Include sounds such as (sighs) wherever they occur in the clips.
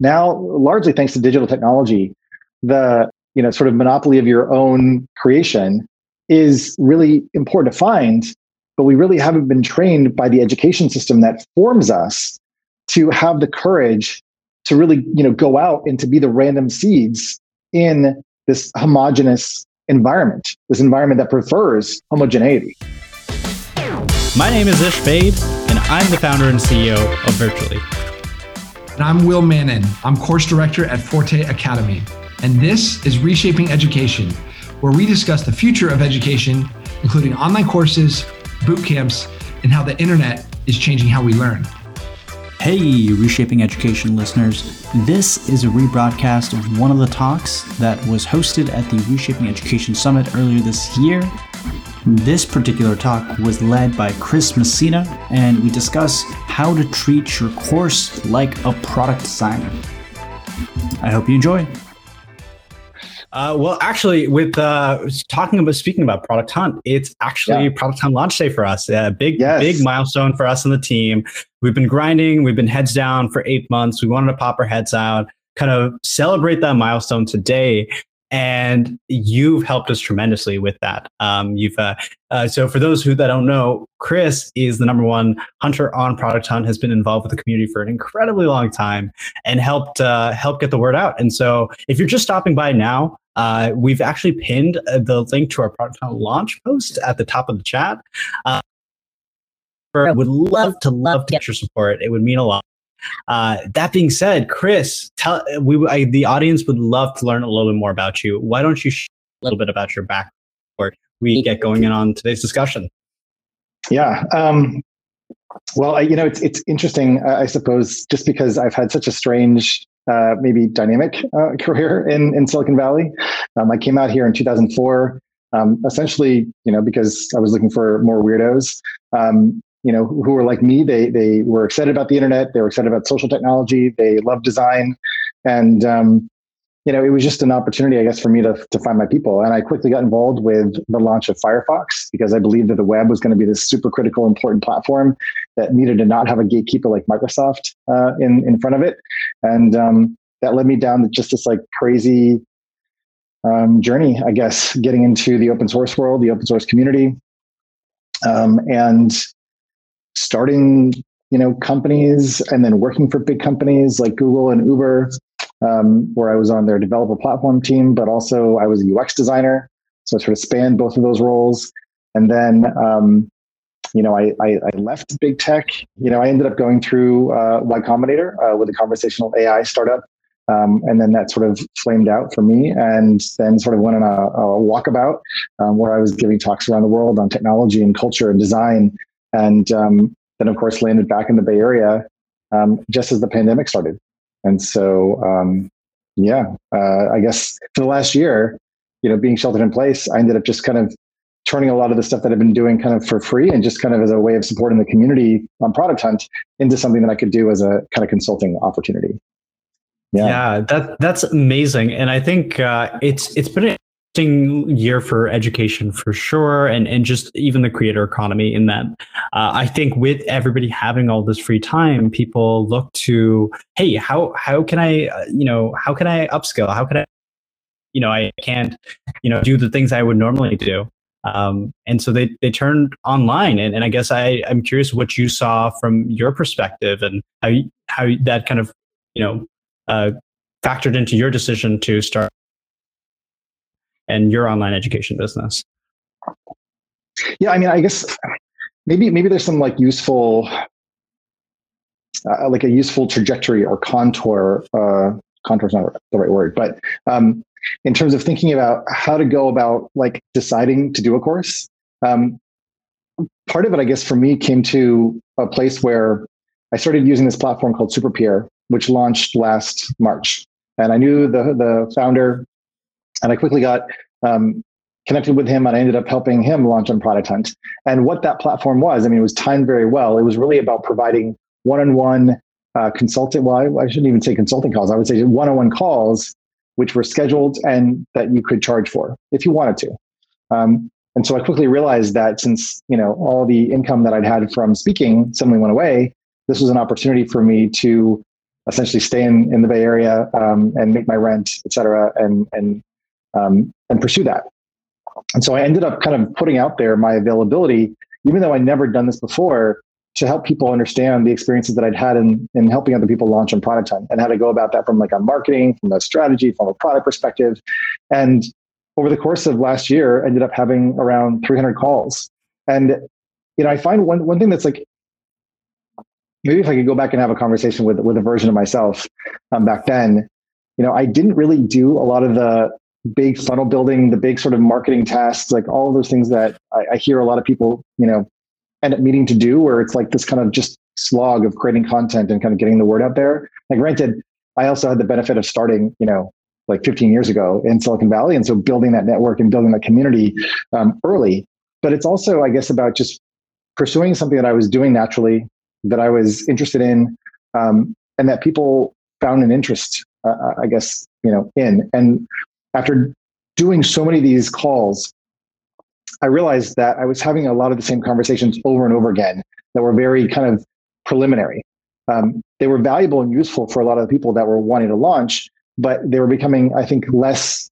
now, largely thanks to digital technology, the you know sort of monopoly of your own creation is really important to find. But we really haven't been trained by the education system that forms us to have the courage to really you know go out and to be the random seeds in this homogenous environment, this environment that prefers homogeneity. My name is Ish Baid, and I'm the founder and CEO of Virtually. And I'm Will Mannon. I'm course director at Forte Academy. And this is Reshaping Education, where we discuss the future of education, including online courses, boot camps, and how the internet is changing how we learn. Hey, Reshaping Education listeners. This is a rebroadcast of one of the talks that was hosted at the Reshaping Education Summit earlier this year. This particular talk was led by Chris Messina, and we discuss how to treat your course like a product designer. I hope you enjoy. Uh, well, actually, with uh, talking about speaking about Product Hunt, it's actually yeah. Product Hunt launch day for us. A big, yes. big milestone for us and the team. We've been grinding. We've been heads down for eight months. We wanted to pop our heads out, kind of celebrate that milestone today and you've helped us tremendously with that. Um, you've uh, uh, so for those who that don't know, Chris is the number one hunter on Product Hunt. Has been involved with the community for an incredibly long time and helped uh, help get the word out. And so, if you're just stopping by now, uh, we've actually pinned uh, the link to our Product Hunt launch post at the top of the chat. Uh, I would love to love to get your support. It would mean a lot. Uh, that being said, Chris, tell we I, the audience would love to learn a little bit more about you. Why don't you share a little bit about your background before we get going in on today's discussion? Yeah. Um, well, I, you know, it's it's interesting. Uh, I suppose just because I've had such a strange, uh, maybe dynamic uh, career in in Silicon Valley. Um, I came out here in 2004. Um, essentially, you know, because I was looking for more weirdos. Um, you know, who were like me. They they were excited about the internet. They were excited about social technology. They loved design, and um, you know, it was just an opportunity, I guess, for me to to find my people. And I quickly got involved with the launch of Firefox because I believed that the web was going to be this super critical, important platform that needed to not have a gatekeeper like Microsoft uh, in in front of it, and um, that led me down just this like crazy um, journey, I guess, getting into the open source world, the open source community. Um, and starting you know companies and then working for big companies like Google and Uber, um, where I was on their developer platform team, but also I was a UX designer, so I sort of spanned both of those roles. And then um, you know I, I, I left big tech. You know I ended up going through uh, Y Combinator uh, with a conversational AI startup. Um, and then that sort of flamed out for me and then sort of went on a, a walkabout um, where I was giving talks around the world on technology and culture and design and um, then of course landed back in the Bay Area um, just as the pandemic started. And so, um, yeah, uh, I guess for the last year, you know, being sheltered in place, I ended up just kind of turning a lot of the stuff that I've been doing kind of for free and just kind of as a way of supporting the community on Product Hunt into something that I could do as a kind of consulting opportunity. Yeah, yeah that that's amazing, and I think uh, it's it's been year for education for sure and and just even the creator economy in that uh, i think with everybody having all this free time people look to hey how how can i uh, you know how can i upskill? How can i you know i can't you know do the things i would normally do. Um, and so they they turned online and, and i guess i i'm curious what you saw from your perspective and how how that kind of you know uh, factored into your decision to start and your online education business? Yeah, I mean, I guess maybe maybe there's some like useful, uh, like a useful trajectory or contour. Uh, contour is not the right word, but um, in terms of thinking about how to go about like deciding to do a course, um, part of it, I guess, for me, came to a place where I started using this platform called SuperPeer, which launched last March, and I knew the the founder and I quickly got um, connected with him and I ended up helping him launch on Product Hunt. And what that platform was, I mean, it was timed very well. It was really about providing one-on-one uh, consulting. Well, I, I, shouldn't even say consulting calls. I would say one-on-one calls, which were scheduled and that you could charge for if you wanted to. Um, and so I quickly realized that since you know all the income that I'd had from speaking suddenly went away, this was an opportunity for me to essentially stay in, in the Bay Area um, and make my rent, et cetera, and and um, and pursue that. And so I ended up kind of putting out there my availability, even though I'd never done this before, to help people understand the experiences that I'd had in, in helping other people launch on Product Hunt and how to go about that from like a marketing, from a strategy, from a product perspective. And over the course of last year, ended up having around 300 calls. And you know, I find one one thing that's like maybe if I could go back and have a conversation with with a version of myself um, back then, you know, I didn't really do a lot of the big funnel building, the big sort of marketing tasks, like all those things that I, I hear a lot of people, you know, end up needing to do, where it's like this kind of just slog of creating content and kind of getting the word out there. Like, granted, I also had the benefit of starting, you know, like 15 years ago in Silicon Valley, and so building that network and building that community um, early. But it's also, I guess, about just pursuing something that I was doing naturally, that I was interested in, um, and that people found an interest, uh, uh, I guess, you know, in. And after doing so many of these calls, I realized that I was having a lot of the same conversations over and over again that were very kind of preliminary. Um, they were valuable and useful for a lot of the people that were wanting to launch, but they were becoming, I think, less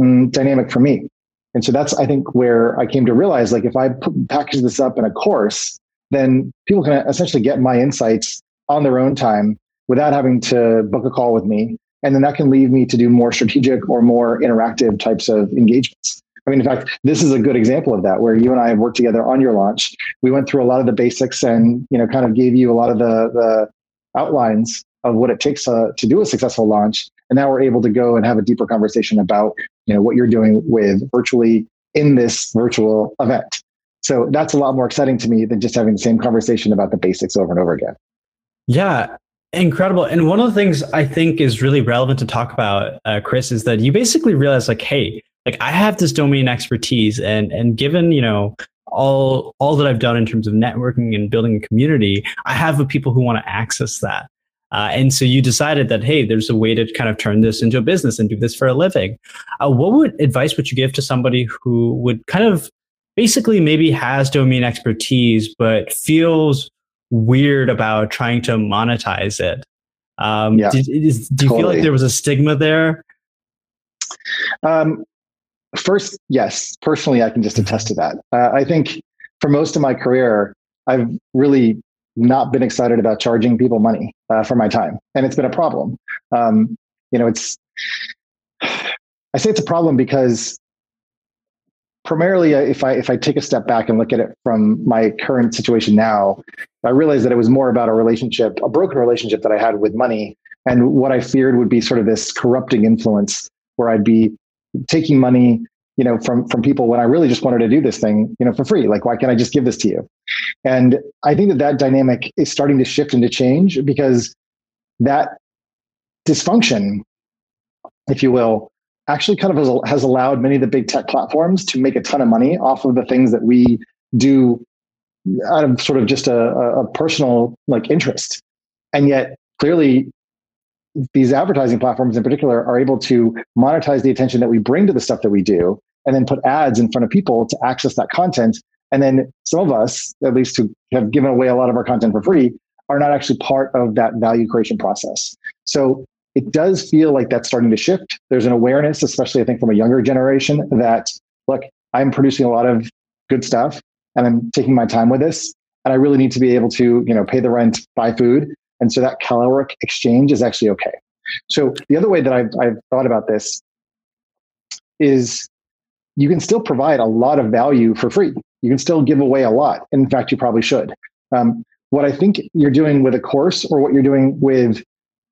mm, dynamic for me. And so that's, I think, where I came to realize like if I put, package this up in a course, then people can essentially get my insights on their own time without having to book a call with me. And then that can leave me to do more strategic or more interactive types of engagements. I mean, in fact, this is a good example of that, where you and I have worked together on your launch. We went through a lot of the basics and you know, kind of gave you a lot of the the outlines of what it takes uh, to do a successful launch. And now we're able to go and have a deeper conversation about you know what you're doing with virtually in this virtual event. So that's a lot more exciting to me than just having the same conversation about the basics over and over again. Yeah, incredible. And one of the things I think is really relevant to talk about, uh, Chris, is that you basically realize like, hey, like I have this domain expertise, and and given you know all all that I've done in terms of networking and building a community, I have people who want to access that. Uh, and so you decided that hey, there's a way to kind of turn this into a business and do this for a living. Uh, what would advice would you give to somebody who would kind of basically maybe has domain expertise but feels weird about trying to monetize it? Um, yeah, did, is, do you totally. feel like there was a stigma there? Um, first, yes. Personally, I can just attest to that. Uh, I think for most of my career, I've really not been excited about charging people money uh, for my time, and it's been a problem. Um, you know, it's (sighs) I say it's a problem because primarily, uh, if I if I take a step back and look at it from my current situation now, I realized that it was more about a relationship, a broken relationship that I had with money, and what I feared would be sort of this corrupting influence where I'd be taking money you know from from people when i really just wanted to do this thing you know for free. Like why can't i just give this to you? And i think that that dynamic is starting to shift and to change because that dysfunction if you will actually kind of has, allowed many of the big tech platforms to make a ton of money off of the things that we do out of sort of just a, a personal like interest and yet clearly these advertising platforms in particular are able to monetize the attention that we bring to the stuff that we do and then put ads in front of people to access that content. And then some of us, at least who have given away a lot of our content for free, are not actually part of that value creation process. So it does feel like that's starting to shift. There's an awareness, especially I think from a younger generation, that look, I'm producing a lot of good stuff and I'm taking my time with this. And I really need to be able to, you know, pay the rent, buy food. And so that caloric exchange is actually okay. So the other way that I've, I've thought about this is you can still provide a lot of value for free. You can still give away a lot. In fact, you probably should. Um, what I think you're doing with a course or what you're doing with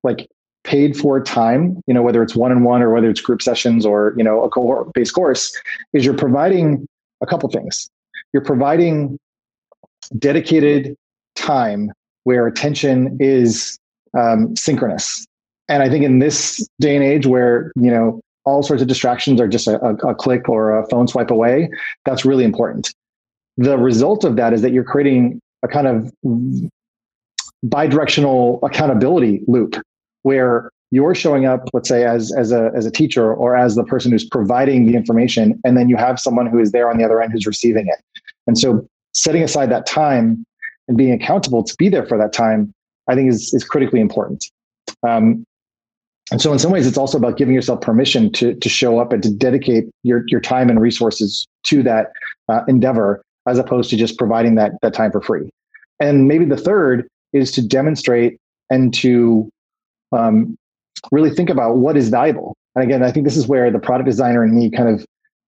like paid for time, you know, whether it's one on one or whether it's group sessions or, you know, a cohort based course, is you're providing a couple things. You're providing dedicated time where attention is um, synchronous. And I think in this day and age where, you know, all sorts of distractions are just a, a, a click or a phone swipe away, that's really important. The result of that is that you're creating a kind of bidirectional accountability loop where you're showing up, let's say, as as a as a teacher or as the person who's providing the information, and then you have someone who is there on the other end who's receiving it. And so, setting aside that time and being accountable to be there for that time, I think is is critically important. Um, and so in some ways, it's also about giving yourself permission to, to show up and to dedicate your, your time and resources to that uh, endeavor, as opposed to just providing that, that time for free. And maybe the third is to demonstrate and to um, really think about what is valuable. And again, I think this is where the product designer in me kind of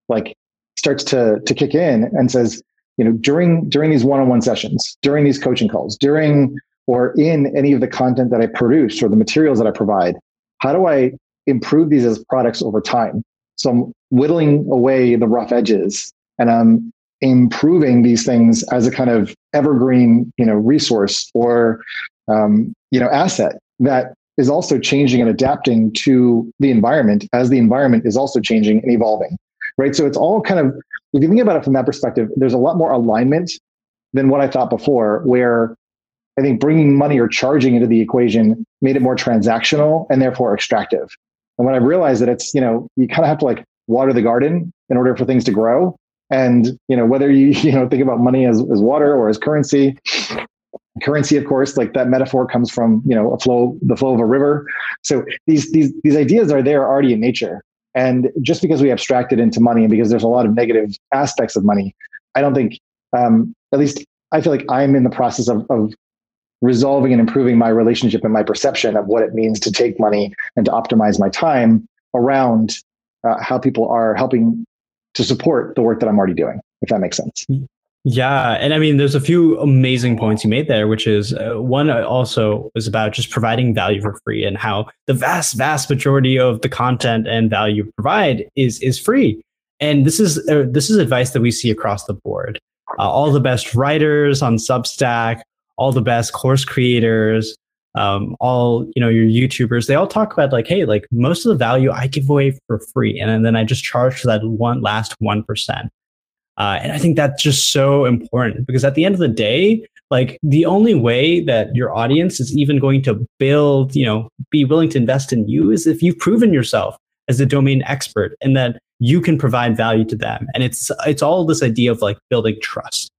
like starts to, to kick in and says, you know, during during these one-on-one sessions, during these coaching calls, during or in any of the content that I produce or the materials that I provide, how do I improve these as products over time? So I'm whittling away the rough edges and I'm improving these things as a kind of evergreen, you know, resource or um, you know asset that is also changing and adapting to the environment as the environment is also changing and evolving. Right. So it's all kind of if you think about it from that perspective, there's a lot more alignment than what I thought before, where I think bringing money or charging into the equation made it more transactional and therefore extractive. And when I realized that it's, you know, you kind of have to like water the garden in order for things to grow. And, you know, whether you, (laughs) you know, think about money as, as water or as currency, currency, of course, like that metaphor comes from, you know, a flow, the flow of a river. So these, these, these ideas are there already in nature. And just because we abstract it into money and because there's a lot of negative aspects of money, I don't think, um, at least I feel like I'm in the process of, of resolving and improving my relationship and my perception of what it means to take money and to optimize my time around uh, how people are helping to support the work that I'm already doing, if that makes sense. Yeah. And I mean, there's a few amazing points you made there, which is uh, one also was about just providing value for free and how the vast, vast majority of the content and value you provide is, is free. And this is, uh, this is advice that we see across the board. Uh, all the best writers on Substack, all the best course creators, um, all you know your YouTubers, they all talk about like, hey, like most of the value I give away for free, and then I just charge for that one last one percent. Uh, and I think that's just so important because at the end of the day, like the only way that your audience is even going to build, you know, be willing to invest in you is if you've proven yourself as a domain expert and that you can provide value to them. And it's it's all this idea of like building trust.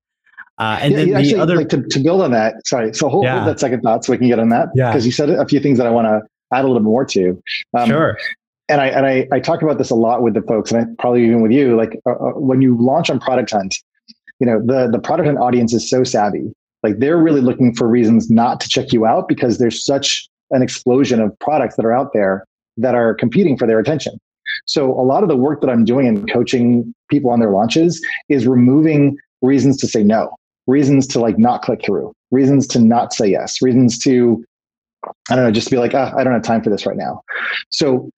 Uh, and yeah, then actually, the other like to, to build on that. Sorry, so hold, yeah. hold, that second thought so we can get on that. Yeah, because you said a few things that I want to add a little bit more to. Um, sure. And I and I, I talk about this a lot with the folks, and I, probably even with you. Like uh, uh, when you launch on Product Hunt, you know the the Product Hunt audience is so savvy. Like they're really looking for reasons not to check you out because there's such an explosion of products that are out there that are competing for their attention. So a lot of the work that I'm doing in coaching people on their launches is removing reasons to say no reasons to like not click through, reasons to not say yes, reasons to, I don't know, just be like, ah, I don't have time for this right now. So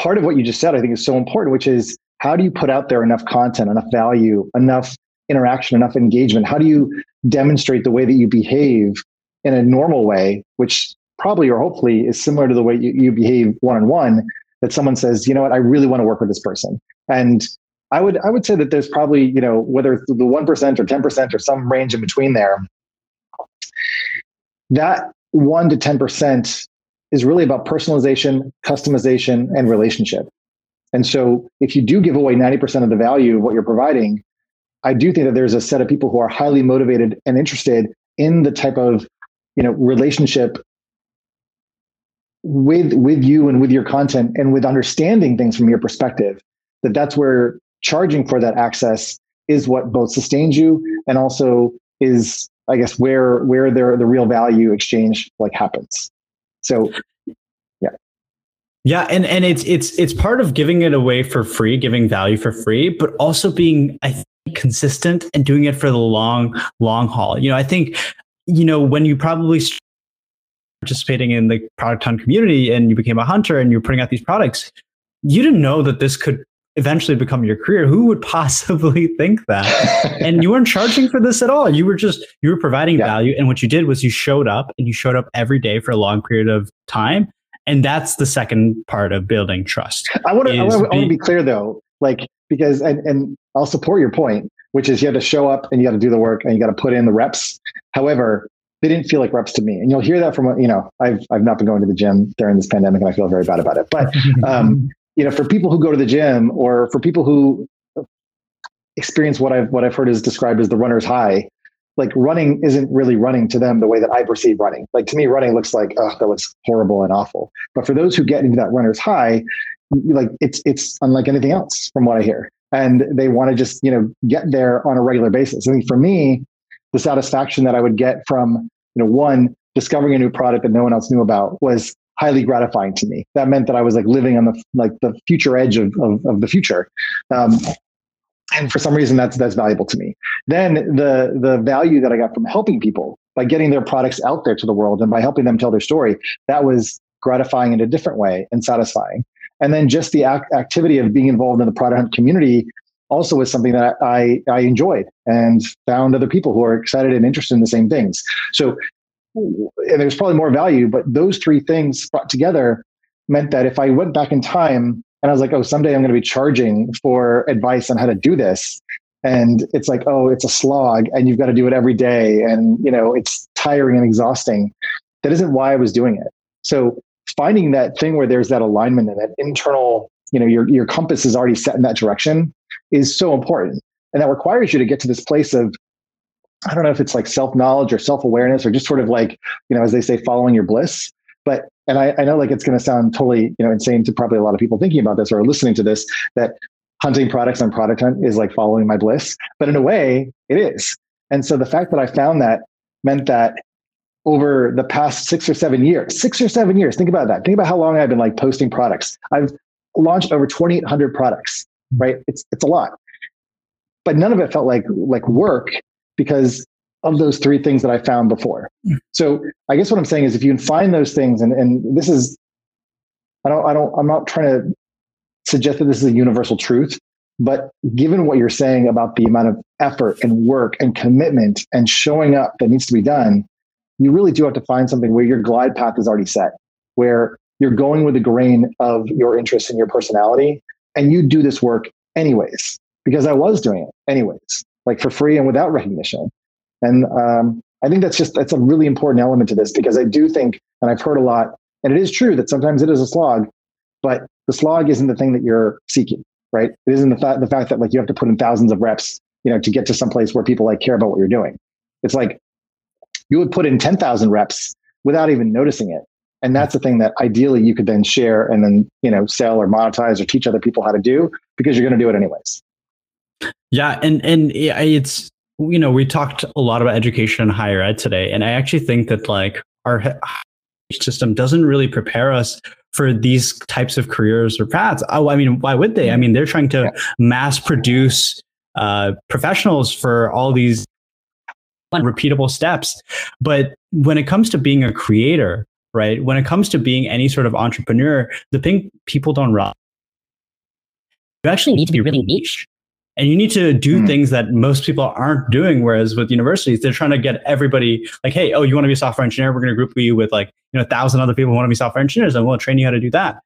part of what you just said, I think is so important, which is how do you put out there enough content, enough value, enough interaction, enough engagement? How do you demonstrate the way that you behave in a normal way, which probably or hopefully is similar to the way you, you behave one on one, that someone says, you know what, I really want to work with this person. And I would I would say that there's probably you know whether it's the one percent or ten percent or some range in between there. That one to ten percent is really about personalization, customization, and relationship. And so, if you do give away ninety percent of the value of what you're providing, I do think that there's a set of people who are highly motivated and interested in the type of you know relationship with with you and with your content and with understanding things from your perspective that that's where charging for that access is what both sustains you and also is i guess where where there the real value exchange like happens so yeah. Yeah and and it's it's it's part of giving it away for free giving value for free but also being i think consistent and doing it for the long long haul. You know i think you know when you probably participating in the product hunt community and you became a hunter and you're putting out these products you didn't know that this could eventually become your career who would (laughs) possibly think that? And you weren't charging for this at all. You were just you were providing yeah. value. And what you did was you showed up and you showed up every day for a long period of time. And that's the second part of building trust i want to I want to be clear though like because and, and i'll support your point which is you had to show up and you got to do the work and you got to put in the reps. However they didn't feel like reps to me. And you'll hear that from you know i've i've not been going to the gym during this pandemic and i feel very bad about it. But um you know, for people who go to the gym or for people who experience what I've what I've heard is described as the runner's high, like running isn't really running to them the way that I perceive running. Like to me, running looks like, oh, that looks horrible and awful. But for those who get into that runner's high, like it's it's unlike anything else from what I hear. And they want to just, you know, get there on a regular basis. I think for me, the satisfaction that I would get from, you know, one, discovering a new product that no one else knew about was highly gratifying to me. That meant that I was like living on the like the future edge of of, of the future. Um, and for some reason that's that's valuable to me then the the value that i got from helping people by getting their products out there to the world and by helping them tell their story that was gratifying in a different way and satisfying and then just the ac- activity of being involved in the product hunt community also was something that I, I enjoyed and found other people who are excited and interested in the same things so and there's probably more value but those three things brought together meant that if i went back in time and I was like, oh, someday I'm going to be charging for advice on how to do this. And it's like, oh, it's a slog and you've got to do it every day. And, you know, it's tiring and exhausting. That isn't why I was doing it. So finding that thing where there's that alignment and that internal, you know, your, your compass is already set in that direction is so important. And that requires you to get to this place of, I don't know if it's like self knowledge or self awareness or just sort of like, you know, as they say, following your bliss. But and I, I know like it's going to sound totally you know insane to probably a lot of people thinking about this or listening to this that hunting products on product hunt is like following my bliss, but in a way it is. And so the fact that I found that meant that over the past six or seven years, six or seven years, think about that. Think about how long I've been like posting products. I've launched over 2,800 products, hmm. right? It's, it's a lot, but none of it felt like, like work because of those three things that I found before. Hmm. So I guess what I'm saying is if you can find those things, and, and this is, I don't, I don't, I'm not trying to suggest that this is a universal truth, but given what you're saying about the amount of effort and work and commitment and showing up that needs to be done, you really do have to find something where your glide path is already set, where you're going with the grain of your interests and your personality, and you do this work anyways, because I was doing it anyways, like for free and without recognition. And um, I think that's just that's a really important element to this because I do think, and I've heard a lot, and it is true that sometimes it is a slog, but the slog isn't the thing that you're seeking, right? It isn't the the fact that like you have to put in thousands of reps, you know, to get to some place where people like care about what you're doing. It's like you would put in ten thousand reps without even noticing it, and that's the thing that ideally you could then share and then you know sell or monetize or teach other people how to do because you're going to do it anyways. Yeah, and and it's you know, we talked a lot about education and higher ed today, and I actually think that like our system doesn't really prepare us for these types of careers or paths. Oh, I mean, why would they? I mean, they're trying to mass produce uh, professionals for all these repeatable steps. But when it comes to being a creator, right? When it comes to being any sort of entrepreneur, the thing people don't realize, you actually need to be really niche and you need to do mm. things that most people aren't doing whereas with universities they're trying to get everybody like hey oh you want to be a software engineer we're going to group you with like you know a thousand other people who want to be software engineers and we'll train you how to do that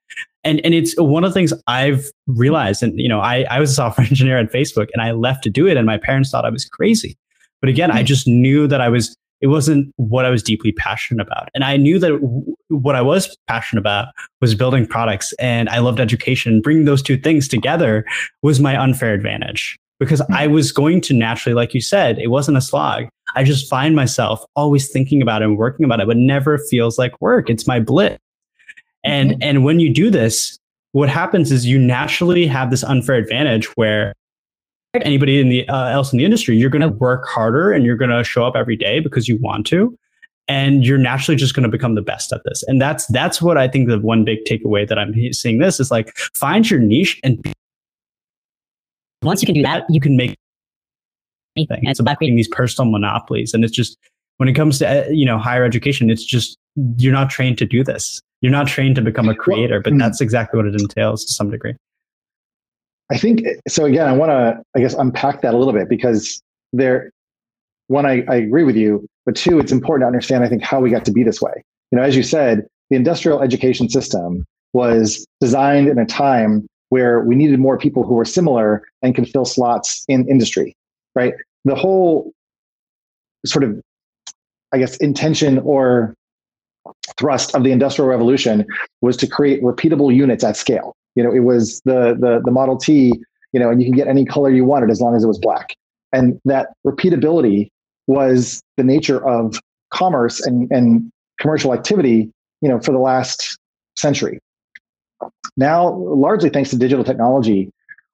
and and it's one of the things i've realized and you know i i was a (laughs) software engineer at facebook and i left to do it and my parents thought i was crazy but again mm. i just knew that i was it wasn't what I was deeply passionate about. And I knew that w- what I was passionate about was building products and I loved education. Bringing those two things together was my unfair advantage because mm-hmm. I was going to naturally, like you said, it wasn't a slog. I just find myself always thinking about it and working about it, but never feels like work. It's my bliss. And, mm-hmm. and when you do this, what happens is you naturally have this unfair advantage where anybody in the uh, else in the industry, you're going to work harder and you're going to show up every day because you want to, and you're naturally just going to become the best at this. And that's that's what I think the one big takeaway that I'm seeing this is like find your niche and once you can do that, you can make anything. It's about creating these personal monopolies. And it's just when it comes to uh, you know higher education, it's just you're not trained to do this. You're not trained to become a creator, but hmm. that's exactly what it entails to some degree. I think so. Again, I want to, I guess, unpack that a little bit because there, one, I, I agree with you, but two, it's important to understand, I think, how we got to be this way. You know, as you said, the industrial education system was designed in a time where we needed more people who were similar and could fill slots in industry, right? The whole sort of, I guess, intention or thrust of the industrial revolution was to create repeatable units at scale you know, it was the the the Model T, you know, and you can get any color you wanted as long as it was black. And that repeatability was the nature of commerce and, and commercial activity, you know, for the last century. Now, largely thanks to digital technology,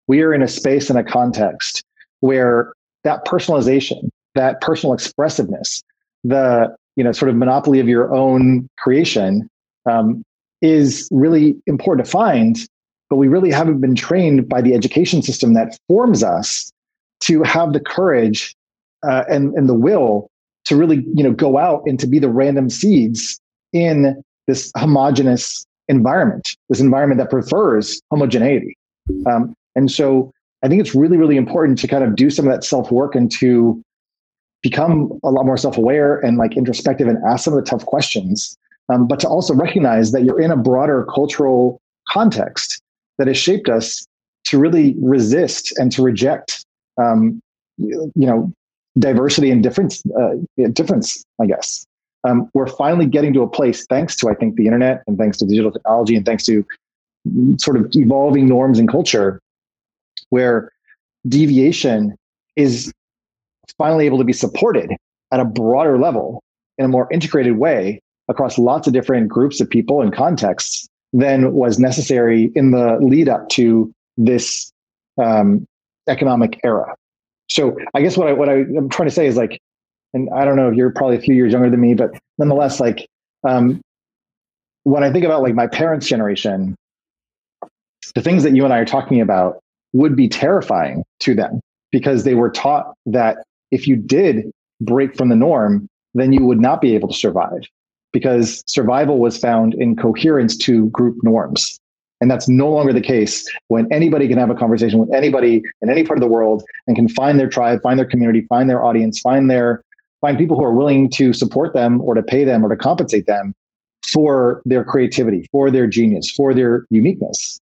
we are in a space and a context where that personalization, that personal expressiveness, the you know sort of monopoly of your own creation um, is really important to find. But we really haven't been trained by the education system that forms us to have the courage uh, and and the will to really you know go out and to be the random seeds in this homogenous environment, this environment that prefers homogeneity. Um, and so I think it's really, really important to kind of do some of that self work and to become a lot more self aware and like introspective and ask some of the tough questions. Um, but to also recognize that you're in a broader cultural context that has shaped us to really resist and to reject, um, you know, diversity and difference, uh, difference, I guess. Um, we're finally getting to a place, thanks to, I think, the internet and thanks to digital technology and thanks to sort of evolving norms and culture, where deviation is finally able to be supported at a broader level in a more integrated way across lots of different groups of people and contexts than was necessary in the lead up to this um, economic era. So I guess what I what I, am trying to say is like, and I don't know if you're probably a few years younger than me, but nonetheless, like um, when I think about like my parents' generation, the things that you and I are talking about would be terrifying to them because they were taught that if you did break from the norm, then you would not be able to survive because survival was found in coherence to group norms. And that's no longer the case when anybody can have a conversation with anybody in any part of the world and can find their tribe, find their community, find their audience, find their find people who are willing to support them or to pay them or to compensate them for their creativity, for their genius, for their uniqueness.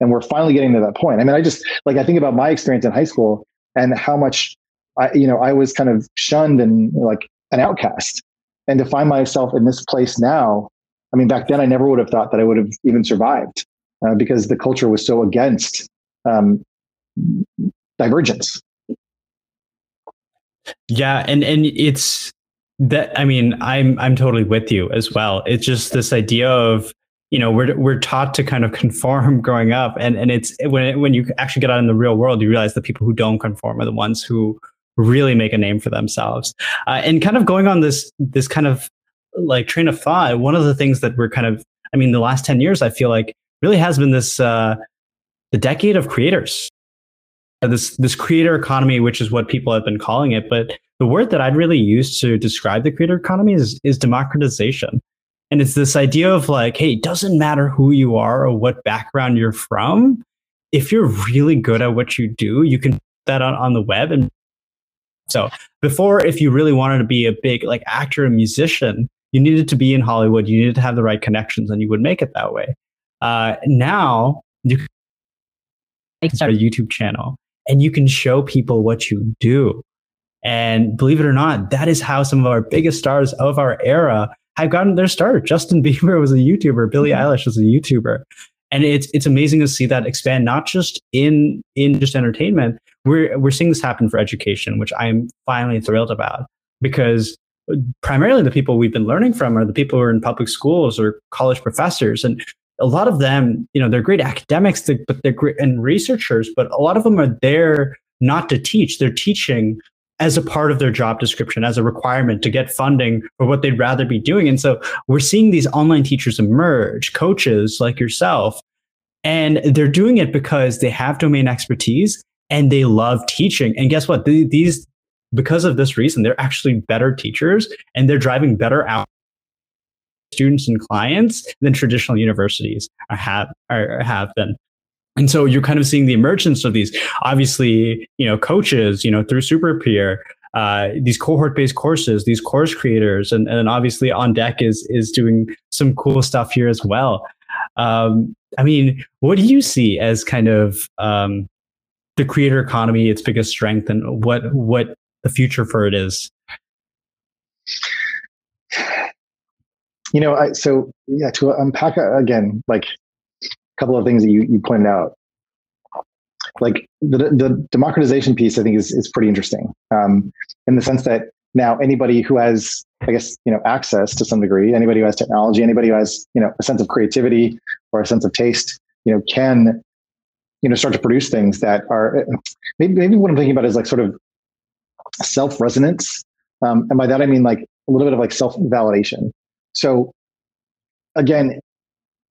And we're finally getting to that point. I mean, I just like I think about my experience in high school and how much I, you know, I was kind of shunned and like an outcast. And to find myself in this place now, I mean, back then I never would have thought that I would have even survived uh, because the culture was so against um, divergence. Yeah, and and it's that. I mean, I'm I'm totally with you as well. It's just this idea of you know we're we're taught to kind of conform (laughs) growing up, and and it's when when you actually get out in the real world, you realize the people who don't conform are the ones who really make a name for themselves. Uh, and kind of going on this this kind of like train of thought, one of the things that we're kind of, I mean, the last ten years, I feel like really has been this uh, the decade of creators. Uh, this this creator economy, which is what people have been calling it, but the word that I'd really use to describe the creator economy is is democratization. And it's this idea of like, hey, it doesn't matter who you are or what background you're from. If you're really good at what you do, you can put that on, on the web and so before, if you really wanted to be a big like actor and musician, you needed to be in Hollywood. You needed to have the right connections, and you would make it that way. Uh, now you can start a YouTube channel, and you can show people what you do. And believe it or not, that is how some of our biggest stars of our era have gotten their start. Justin Bieber was a YouTuber. Billie mm-hmm. Eilish was a YouTuber. And it's it's amazing to see that expand not just in in just entertainment, we're we're seeing this happen for education, which I'm finally thrilled about because primarily the people we've been learning from are the people who are in public schools or college professors. And a lot of them you know they're great academics but they're great and researchers but a lot of them are there not to teach. They're teaching as a part of their job description as a requirement to get funding for what they'd rather be doing and so we're seeing these online teachers emerge coaches like yourself and they're doing it because they have domain expertise and they love teaching. And guess what? These, because of this reason, they're actually better teachers and they're driving better out students and clients than traditional universities have have been. And so you're kind of seeing the emergence of these, obviously, you know, coaches, you know, through SuperPeer, uh, these cohort-based courses, these course creators, and, and obviously on deck is is doing some cool stuff here as well. Um, I mean, what do you see as kind of um, the creator economy its biggest strength and what what the future for it is you know I, so yeah to unpack again like couple of things that you, you pointed out. Like the, the democratization piece i think is, is pretty interesting um, in the sense that now anybody who has i guess you know access to some degree anybody who has technology anybody who has you know a sense of creativity or a sense of taste you know can you know start to produce things that are maybe maybe what i'm thinking about is like sort of self resonance um, and by that i mean like a little bit of like self validation so again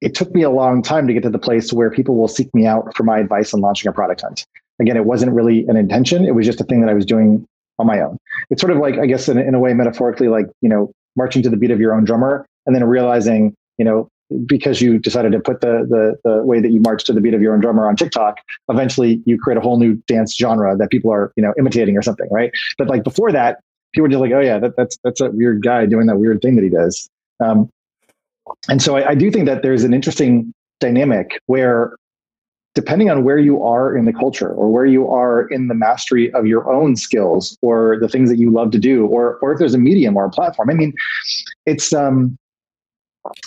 it took me a long time to get to the place where people will seek me out for my advice on launching a product hunt again it wasn't really an intention it was just a thing that i was doing on my own. It's sort of like, I guess, in, in a way, metaphorically, like, you know, marching to the beat of your own drummer and then realizing, you know, because you decided to put the, the, the way that you march to the beat of your own drummer on TikTok, eventually you create a whole new dance genre that people are, you know, imitating or something, right? But like before that, people were just like, oh yeah, that, that's that's a weird guy doing that weird thing that he does. Um, and so I, I do think that there's an interesting dynamic where depending on where you are in the culture or where you are in the mastery of your own skills or the things that you love to do or or if there's a medium or a platform i mean it's um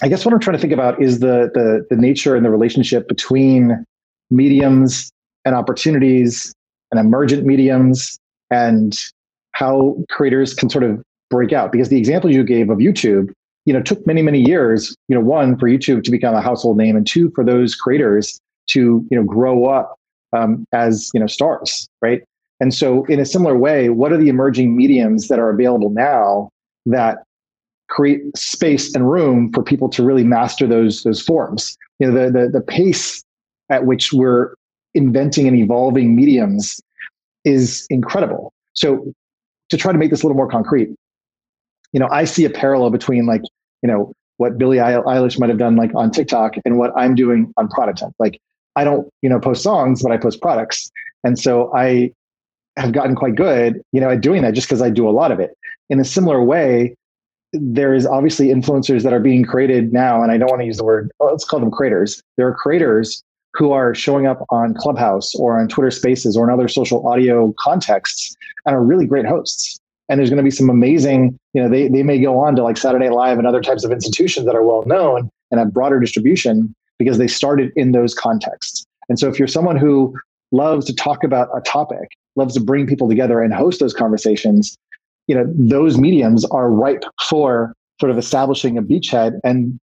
i guess what i'm trying to think about is the the the nature and the relationship between mediums and opportunities and emergent mediums and how creators can sort of break out. Because the example you gave of youtube you know took many many years you know one for youtube to become a household name and two for those creators to you know grow up um, as you know stars, right? And so, in a similar way, what are the emerging mediums that are available now that create space and room for people to really master those those forms? You know, the the, the pace at which we're inventing and evolving mediums is incredible. So, to try to make this a little more concrete, you know, I see a parallel between like you know what Billie Eilish might have done like on TikTok and what I'm doing on Product Hunt. Like I don't, you know, post songs, but I post products. And so I have gotten quite good, you know, at doing that just because I do a lot of it. In a similar way, there is obviously influencers that are being created now, and I don't want to use the word, let's call them creators. There are creators who are showing up on Clubhouse or on Twitter Spaces or in other social audio contexts and are really great hosts. And there's going to be some amazing, you know, they, they may go on to like Saturday Live and other types of institutions that are well known and have broader distribution because they started in those contexts. And so if you're someone who loves to talk about a topic, loves to bring people together and host those conversations, you know, those mediums are ripe for sort of establishing a beachhead and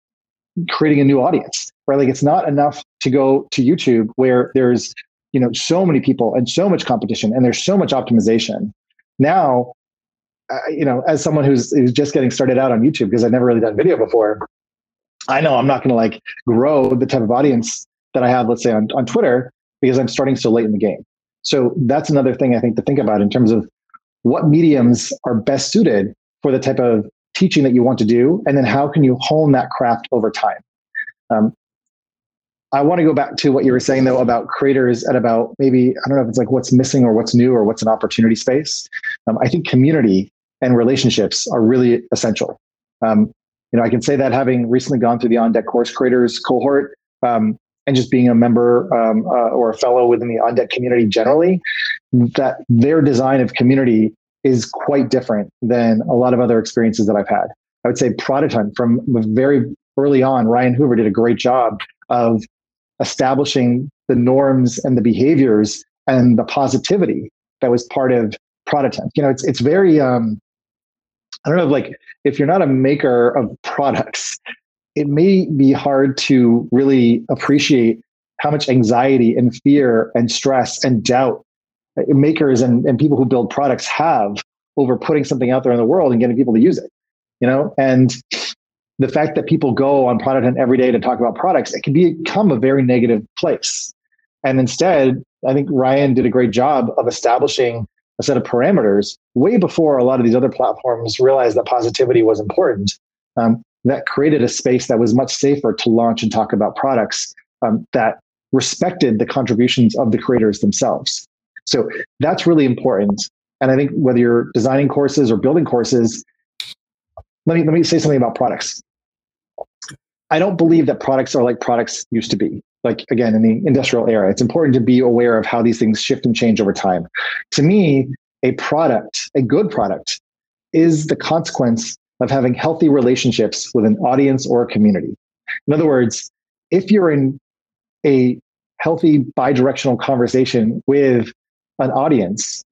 creating a new audience. Right? Like it's not enough to go to YouTube where there's, you know, so many people and so much competition and there's so much optimization. Now, uh, you know, as someone who's, who's just getting started out on YouTube because I've never really done video before, I know I'm not going to like grow the type of audience that I have, let's say on, on Twitter, because I'm starting so late in the game. So that's another thing I think to think about in terms of what mediums are best suited for the type of teaching that you want to do, and then how can you hone that craft over time. Um, I want to go back to what you were saying though about creators and about maybe I don't know if it's like what's missing or what's new or what's an opportunity space. Um, I think community and relationships are really essential. Um, you know, I can say that having recently gone through the on deck course creators cohort um, and just being a member um, uh, or a fellow within the on deck community generally, that their design of community is quite different than a lot of other experiences that I've had. I would say Product Hunt from very early on, Ryan Hoover did a great job of establishing the norms and the behaviors and the positivity that was part of Hunt. You know, it's it's very um, I don't know, like if you're not a maker of products, it may be hard to really appreciate how much anxiety and fear and stress and doubt uh, makers and, and people who build products have over putting something out there in the world and getting people to use it. You know, and the fact that people go on product hunt every day to talk about products, it can become a very negative place. And instead, I think Ryan did a great job of establishing a set of parameters way before a lot of these other platforms realized that positivity was important. Um, that created a space that was much safer to launch and talk about products um, that respected the contributions of the creators themselves. So that's really important. And I think whether you're designing courses or building courses, let me let me say something about products. I don't believe that products are like products used to be like again in the industrial era it's important to be aware of how these things shift and change over time. To me a product a good product is the consequence of having healthy relationships with an audience or a community. In other words if you're in a healthy bidirectional conversation with an audience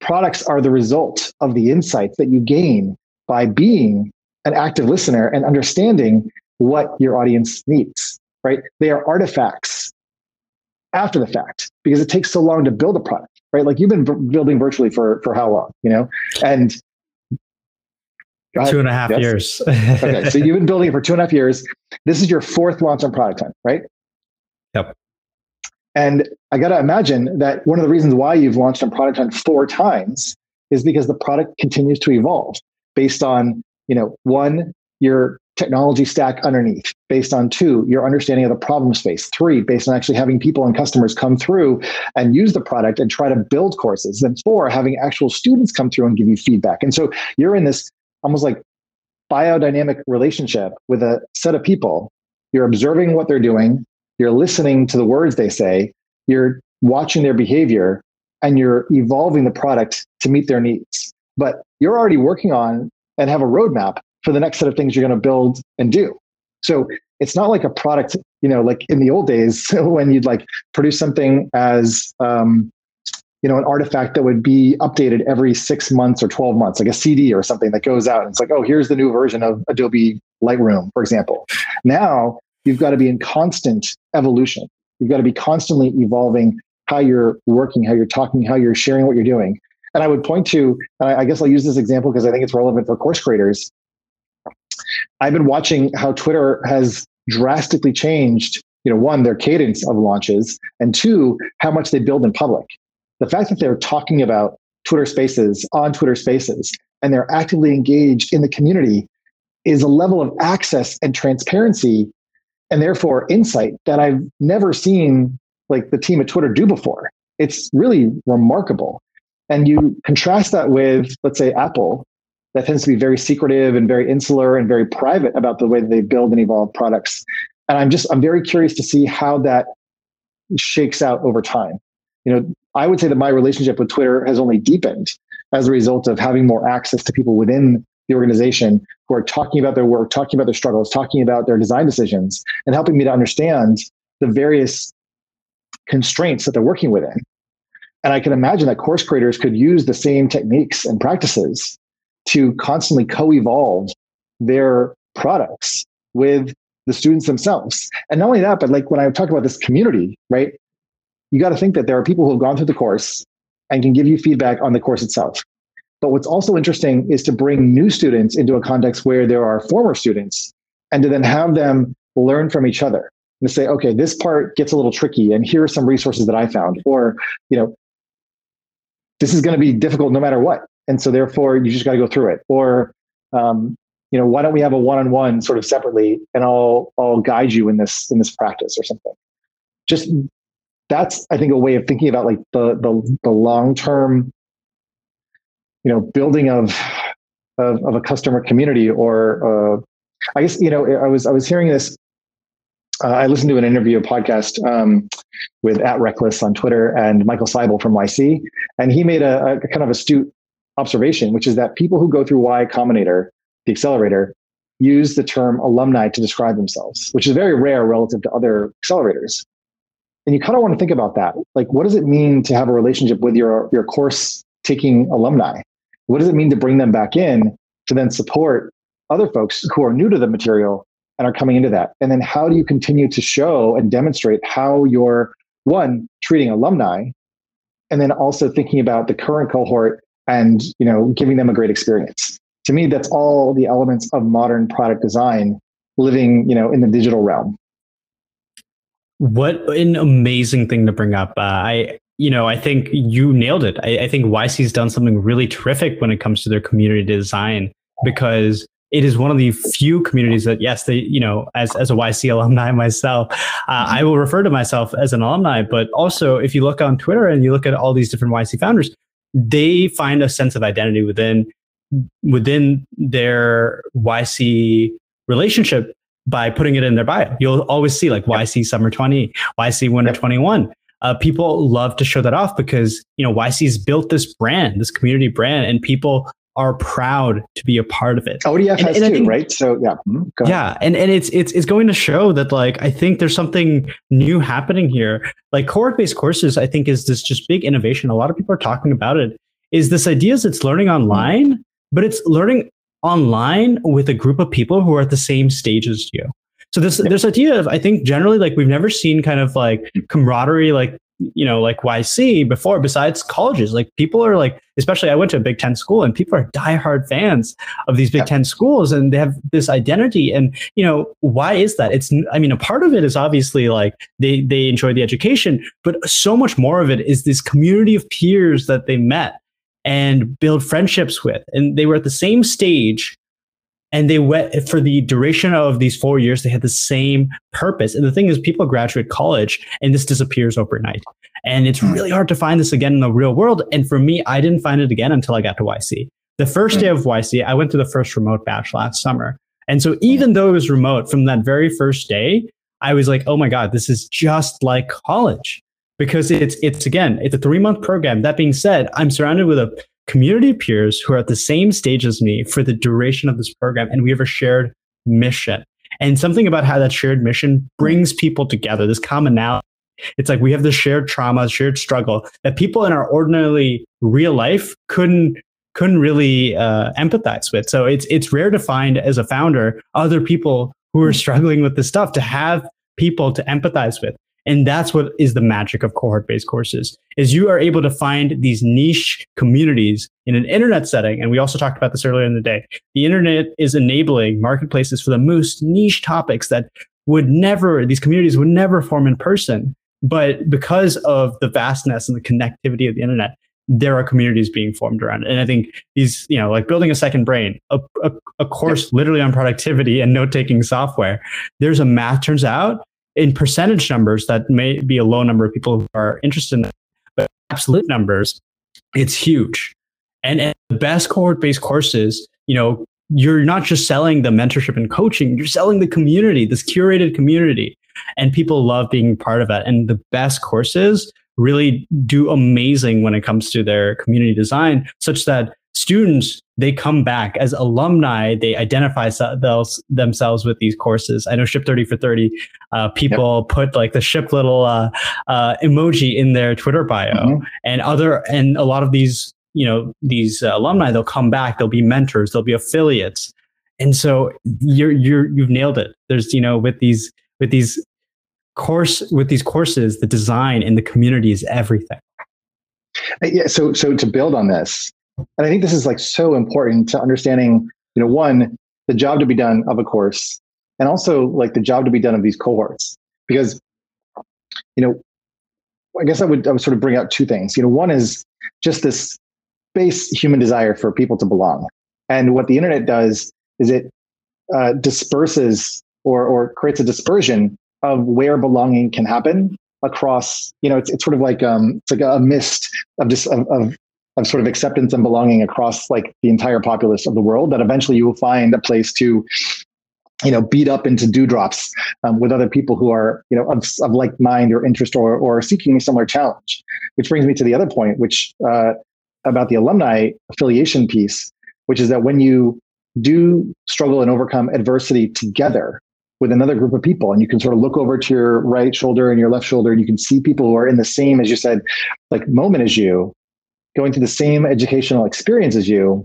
products are the result of the insights that you gain by being an active listener and understanding what your audience needs, right? They are artifacts after the fact because it takes so long to build a product, right? Like you've been building virtually for for how long, you know? And two and a half yes. years. (laughs) okay, so you've been building it for two and a half years. This is your fourth launch on product hunt, right? Yep. And I got to imagine that one of the reasons why you've launched on product hunt four times is because the product continues to evolve based on, you know, one, your technology stack underneath, based on two, your understanding of the problem space, three, based on actually having people and customers come through and use the product and try to build courses, and four, having actual students come through and give you feedback. And so you're in this almost like biodynamic relationship with a set of people. You're observing what they're doing, you're listening to the words they say, you're watching their behavior, and you're evolving the product to meet their needs. But you're already working on and have a roadmap for the next set of things you're going to build and do. So it's not like a product, you know, like in the old days (laughs) when you'd like produce something as, um, you know, an artifact that would be updated every six months or 12 months, like a CD or something that goes out. And it's like, oh, here's the new version of Adobe Lightroom, for example. Now you've got to be in constant evolution. You've got to be constantly evolving how you're working, how you're talking, how you're sharing what you're doing. And I would point to, I guess I'll use this example because I think it's relevant for course creators. I've been watching how Twitter has drastically changed, you know, one, their cadence of launches, and two, how much they build in public. The fact that they're talking about Twitter spaces on Twitter spaces and they're actively engaged in the community is a level of access and transparency and therefore insight that I've never seen like the team at Twitter do before. It's really remarkable. And you contrast that with, let's say, Apple, that tends to be very secretive and very insular and very private about the way that they build and evolve products. And I'm just, I'm very curious to see how that shakes out over time. You know, I would say that my relationship with Twitter has only deepened as a result of having more access to people within the organization who are talking about their work, talking about their struggles, talking about their design decisions, and helping me to understand the various constraints that they're working within. And I can imagine that course creators could use the same techniques and practices to constantly co evolve their products with the students themselves. And not only that, but like when I talk about this community, right? You got to think that there are people who have gone through the course and can give you feedback on the course itself. But what's also interesting is to bring new students into a context where there are former students and to then have them learn from each other and say, okay, this part gets a little tricky and here are some resources that I found. Or, you know, this is going to be difficult no matter what. And so therefore you just got to go through it. Or, um, you know, why don't we have a one-on-one sort of separately and I'll, I'll guide you in this, in this practice or something. Just that's, I think, a way of thinking about like the, the, the long-term you know building of of, of a customer community or uh, I guess you know I was I was hearing this. Uh, I listened to an interview, a podcast um, with at Reckless on Twitter and Michael Seibel from YC, and he made a, a kind of astute observation, which is that people who go through Y Combinator, the accelerator, use the term alumni to describe themselves, which is very rare relative to other accelerators. And you kind of want to think about that. Like, what does it mean to have a relationship with your, your course taking alumni? What does it mean to bring them back in to then support other folks who are new to the material and are coming into that? And then how do you continue to show and demonstrate how you're one treating alumni and then also thinking about the current cohort and you know giving them a great experience to me that's all the elements of modern product design living you know in the digital realm what an amazing thing to bring up uh, i you know, I think you nailed it. I, I, think YC's done something really terrific when it comes to their community design because it is one of the few communities that, yes, they, you know, as, as a YC alumni myself, uh, I will refer to myself as an alumni. But also, if you look on Twitter and you look at all these different YC founders, they find a sense of identity within within their YC relationship by putting it in their bio. You'll always see like YC Summer 20, YC Winter yep. 21 uh, people love to show that off because you know YC's built this brand, this community brand, and people are proud to be a part of it. ODF and, has and too, think, right? So yeah, mm-hmm. yeah, and and it's it's it's going to show that like I think there's something new happening here. Like cohort based courses, I think is this just big innovation. A lot of people are talking about it is this idea is it's learning online, but it's learning online with a group of people who are at the same stage as you. So this this idea of I think generally like we've never seen kind of like camaraderie like you know like YC before besides colleges like people are like especially I went to a Big 10 school and people are diehard fans of these Big yeah. 10 schools and they have this identity and you know why is that it's I mean a part of it is obviously like they they enjoy the education but so much more of it is this community of peers that they met and build friendships with and they were at the same stage and they went for the duration of these four years they had the same purpose. And the thing is people graduate college and this disappears overnight. And it's hmm. really hard to find this again in the real world. And for me i didn't find it again until i got to yc the first day hmm. of yc i went to the first remote batch last summer. And so even though it was remote from that very first day i was like oh my god this is just like college. Because it's it's again it's a three month program. That being said i'm surrounded with a community peers who are at the same stage as me for the duration of this program, and we have a shared mission. And something about how that shared mission brings people together, this commonality. It's like we have this shared trauma, shared struggle that people in our ordinarily real life couldn't couldn't really uh, empathize with. So it's it's rare to find as a founder other people who are struggling with this stuff to have people to empathize with. And that's what is the magic of cohort-based courses is you are able to find these niche communities in an internet setting. And we also talked about this earlier in the day. The internet is enabling marketplaces for the most niche topics that would never, these communities would never form in person. But because of the vastness and the connectivity of the internet, there are communities being formed around it. And I think these, you know, like building a second brain, a, a, a course literally on productivity and note taking software, there's a math, turns out in percentage numbers, that may be a low number of people who are interested in it, but absolute numbers, it's huge. And, and the best cohort based courses, you know, you're not just selling the mentorship and coaching, you're selling the community, this curated community. And people love being part of that. And the best courses really do amazing when it comes to their community design, such that students they come back. As alumni they identify themselves with these courses. I know ship 30 for 30 uh, people yep. put like the ship little uh, uh, emoji in their twitter bio. Mm-hmm. and other and a lot of these you know these uh, alumni they'll come back. They'll be mentors. They'll be affiliates. And so you're you're you've nailed it. There's you know with these with these course with these courses the design and the community is everything. Uh, yeah so so to build on this and I think this is like so important to understanding, you know, one, the job to be done of a course, and also like the job to be done of these cohorts. Because, you know, I guess I would I would sort of bring out two things. You know, one is just this base human desire for people to belong. And what the internet does is it uh, disperses or or creates a dispersion of where belonging can happen across you know it's, it's sort of like um it's like a mist of just of, of of sort of acceptance and belonging across like the entire populace of the world that eventually you will find a place to you know beat up into dewdrops um, with other people who are you know of, of like mind or interest or or seeking a similar challenge. Which brings me to the other point which uh, about the alumni affiliation piece which is that when you do struggle and overcome adversity together with another group of people and you can sort of look over to your right shoulder and your left shoulder and you can see people who are in the same as you said like moment as you going through the same educational experience as you,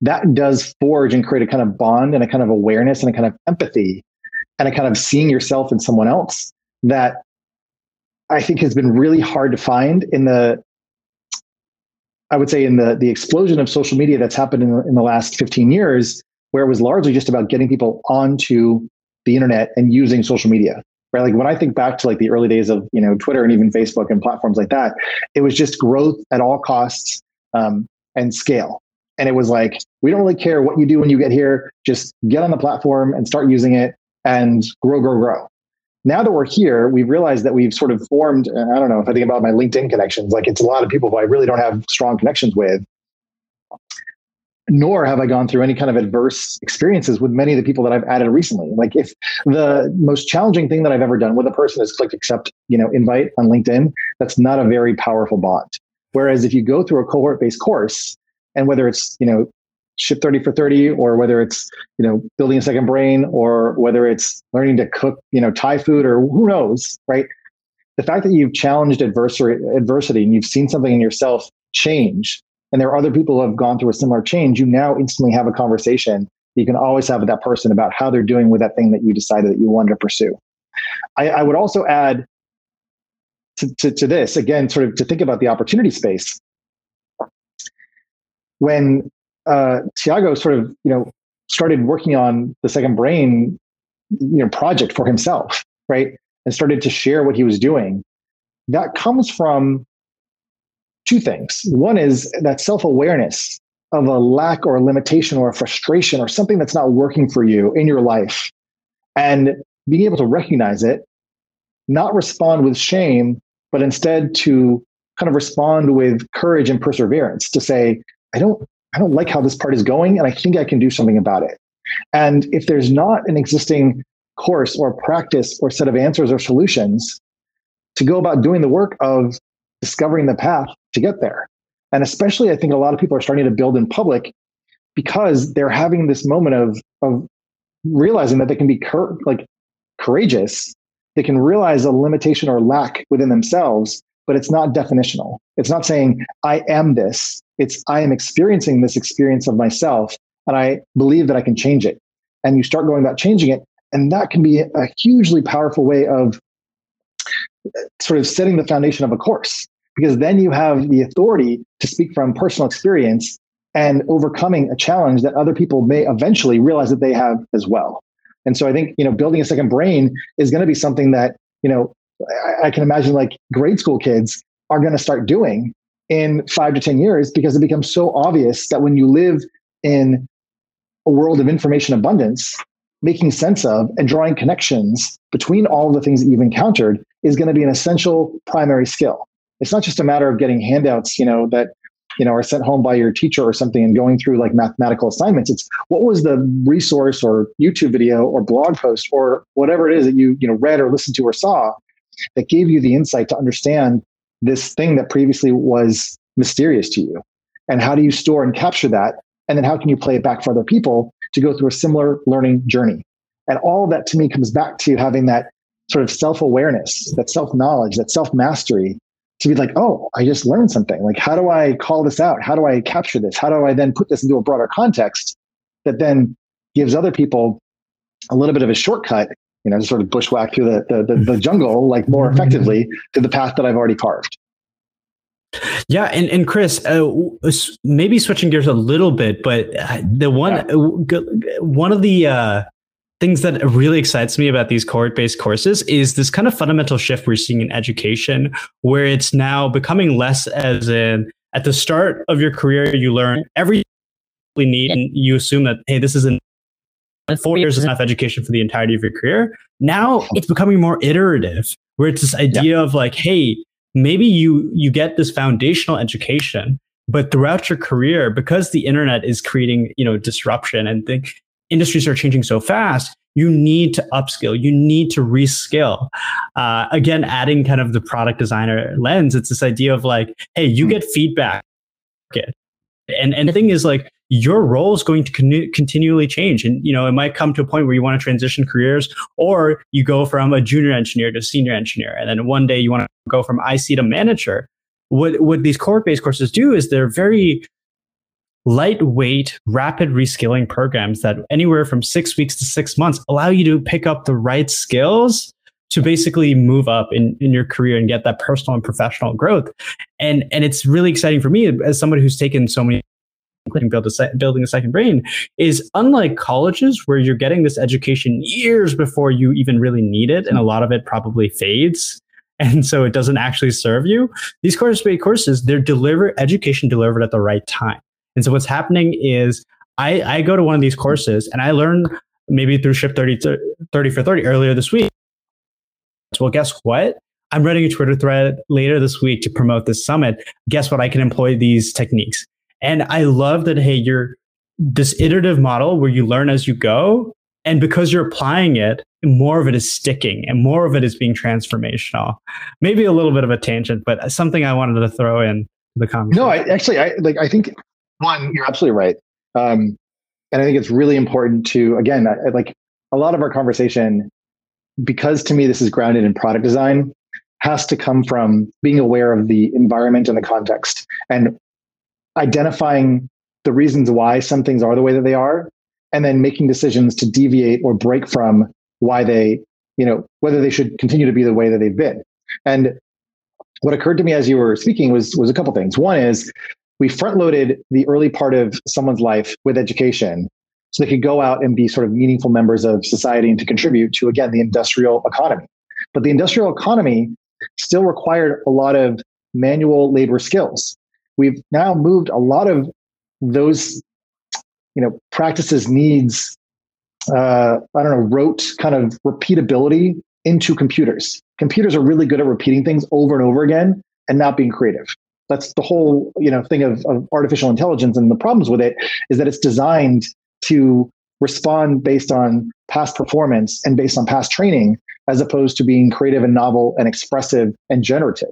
that does forge and create a kind of bond and a kind of awareness and a kind of empathy and a kind of seeing yourself in someone else that I think has been really hard to find in the I would say in the the explosion of social media that's happened in the, in the last 15 years, where it was largely just about getting people onto the internet and using social media right? Like when I think back to like the early days of you know Twitter and even Facebook and platforms like that, it was just growth at all costs um, and scale. And it was like we don't really care what you do when you get here, just get on the platform and start using it and grow, grow, grow. Now that we're here, we've realized that we've sort of formed. I don't know if I think about my LinkedIn connections, like it's a lot of people who I really don't have strong connections with nor have I gone through any kind of adverse experiences with many of the people that I've added recently. Like if the most challenging thing that I've ever done with a person is click accept, you know, invite on LinkedIn, that's not a very powerful bond. Whereas if you go through a cohort based course and whether it's, you know, ship 30 for 30 or whether it's, you know, building a second brain or whether it's learning to cook, you know, Thai food or who knows, right? The fact that you've challenged adversity, adversity and you've seen something in yourself change and there are other people who have gone through a similar change, you now instantly have a conversation you can always have with that person about how they're doing with that thing that you decided that you wanted to pursue. I, I would also add to, to, to this, again, sort of to think about the opportunity space. When uh, Tiago sort of, you know, started working on the second brain, you know, project for himself, right? And started to share what he was doing. That comes from two things. One is that self awareness of a lack or a limitation or a frustration or something that's not working for you in your life and being able to recognize it, not respond with shame, but instead to kind of respond with courage and perseverance to say, I don't, I don't like how this part is going, and I think I can do something about it. And if there's not an existing course or practice or set of answers or solutions, to go about doing the work of discovering the path to get there. And especially, I think a lot of people are starting to build in public because they're having this moment of, of realizing that they can be cur- like courageous. They can realize a limitation or lack within themselves, but it's not definitional. It's not saying, I am this. It's, I am experiencing this experience of myself, and I believe that I can change it. And you start going about changing it. And that can be a hugely powerful way of uh, sort of setting the foundation of a course because then you have the authority to speak from personal experience and overcoming a challenge that other people may eventually realize that they have as well. And so I think, you know, building a second brain is going to be something that, you know, I, I can imagine like grade school kids are going to start doing in five to 10 years because it becomes so obvious that when you live in a world of information abundance, making sense of and drawing connections between all the things that you've encountered is going to be an essential primary skill it's not just a matter of getting handouts, you know, that you know are sent home by your teacher or something and going through like mathematical assignments. It's what was the resource or YouTube video or blog post or whatever it is that you you know read or listened to or saw that gave you the insight to understand this thing that previously was mysterious to you. And how do you store and capture that? And then how can you play it back for other people to go through a similar learning journey? And all that to me comes back to having that sort of self awareness, that self knowledge, that self mastery to be like, oh, I just learned something. Like, how do I call this out? How do I capture this? How do I then put this into a broader context that then gives other people a little bit of a shortcut, you know, to sort of bushwhack through the, the, the, the jungle like more mm-hmm. effectively to the path that I've already carved. Yeah, and and Chris, uh, maybe switching gears a little bit, but uh, the one yeah. Uh, one of the uh, things that really excites me about these cohort based courses is this kind of fundamental shift we're seeing in education, where it's now becoming less as in at the start of your career, you learn everything you need, and you assume that, hey, this is an four years is enough education for the entirety of your career. Now it's becoming more iterative, where it's this idea yeah. of like, hey, maybe you you get this foundational education, but throughout your career, because the internet is creating you know disruption and think industries are changing so fast, you need to upskill, you need to reskill. Uh, again, adding kind of the product designer lens, it's this idea of like, hey, you get feedback. And and the thing is like your role is going to con- continually change and you know it might come to a point where you want to transition careers or you go from a junior engineer to senior engineer and then one day you want to go from IC to manager what what these cohort based courses do is they're very lightweight, rapid reskilling programs that anywhere from six weeks to six months allow you to pick up the right skills to basically move up in, in your career and get that personal and professional growth. And and it's really exciting for me as somebody who's taken so many including build a, building a second brain is unlike colleges where you're getting this education years before you even really need it and a lot of it probably fades. And so it doesn't actually serve you. These course-based courses they're deliver education delivered at the right time and so what's happening is I, I go to one of these courses and I learn maybe through Ship 30, 30 for 30 earlier this week. Well, guess what? I'm writing a Twitter thread later this week to promote this summit. Guess what? I can employ these techniques. And I love that, hey, you're this iterative model where you learn as you go. And because you're applying it, more of it is sticking and more of it is being transformational. Maybe a little bit of a tangent, but something I wanted to throw in the conversation. No, I actually, I like, I think one, you're absolutely right. Um, and I think it's really important to, again, I, like a lot of our conversation, because to me this is grounded in product design, has to come from being aware of the environment and the context and identifying the reasons why some things are the way that they are and then making decisions to deviate or break from why they you know whether they should continue to be the way that they've been and what occurred to me as you were speaking was was a couple things one is we front loaded the early part of someone's life with education so they could go out and be sort of meaningful members of society and to contribute to again the industrial economy. But the industrial economy still required a lot of manual labor skills. We've now moved a lot of those you know practices needs uh, i don't know rote kind of repeatability into computers. Computers are really good at repeating things over and over again and not being creative that's the whole you know thing of, of artificial intelligence and the problems with it is that it's designed to respond based on past performance and based on past training as opposed to being creative and novel and expressive and generative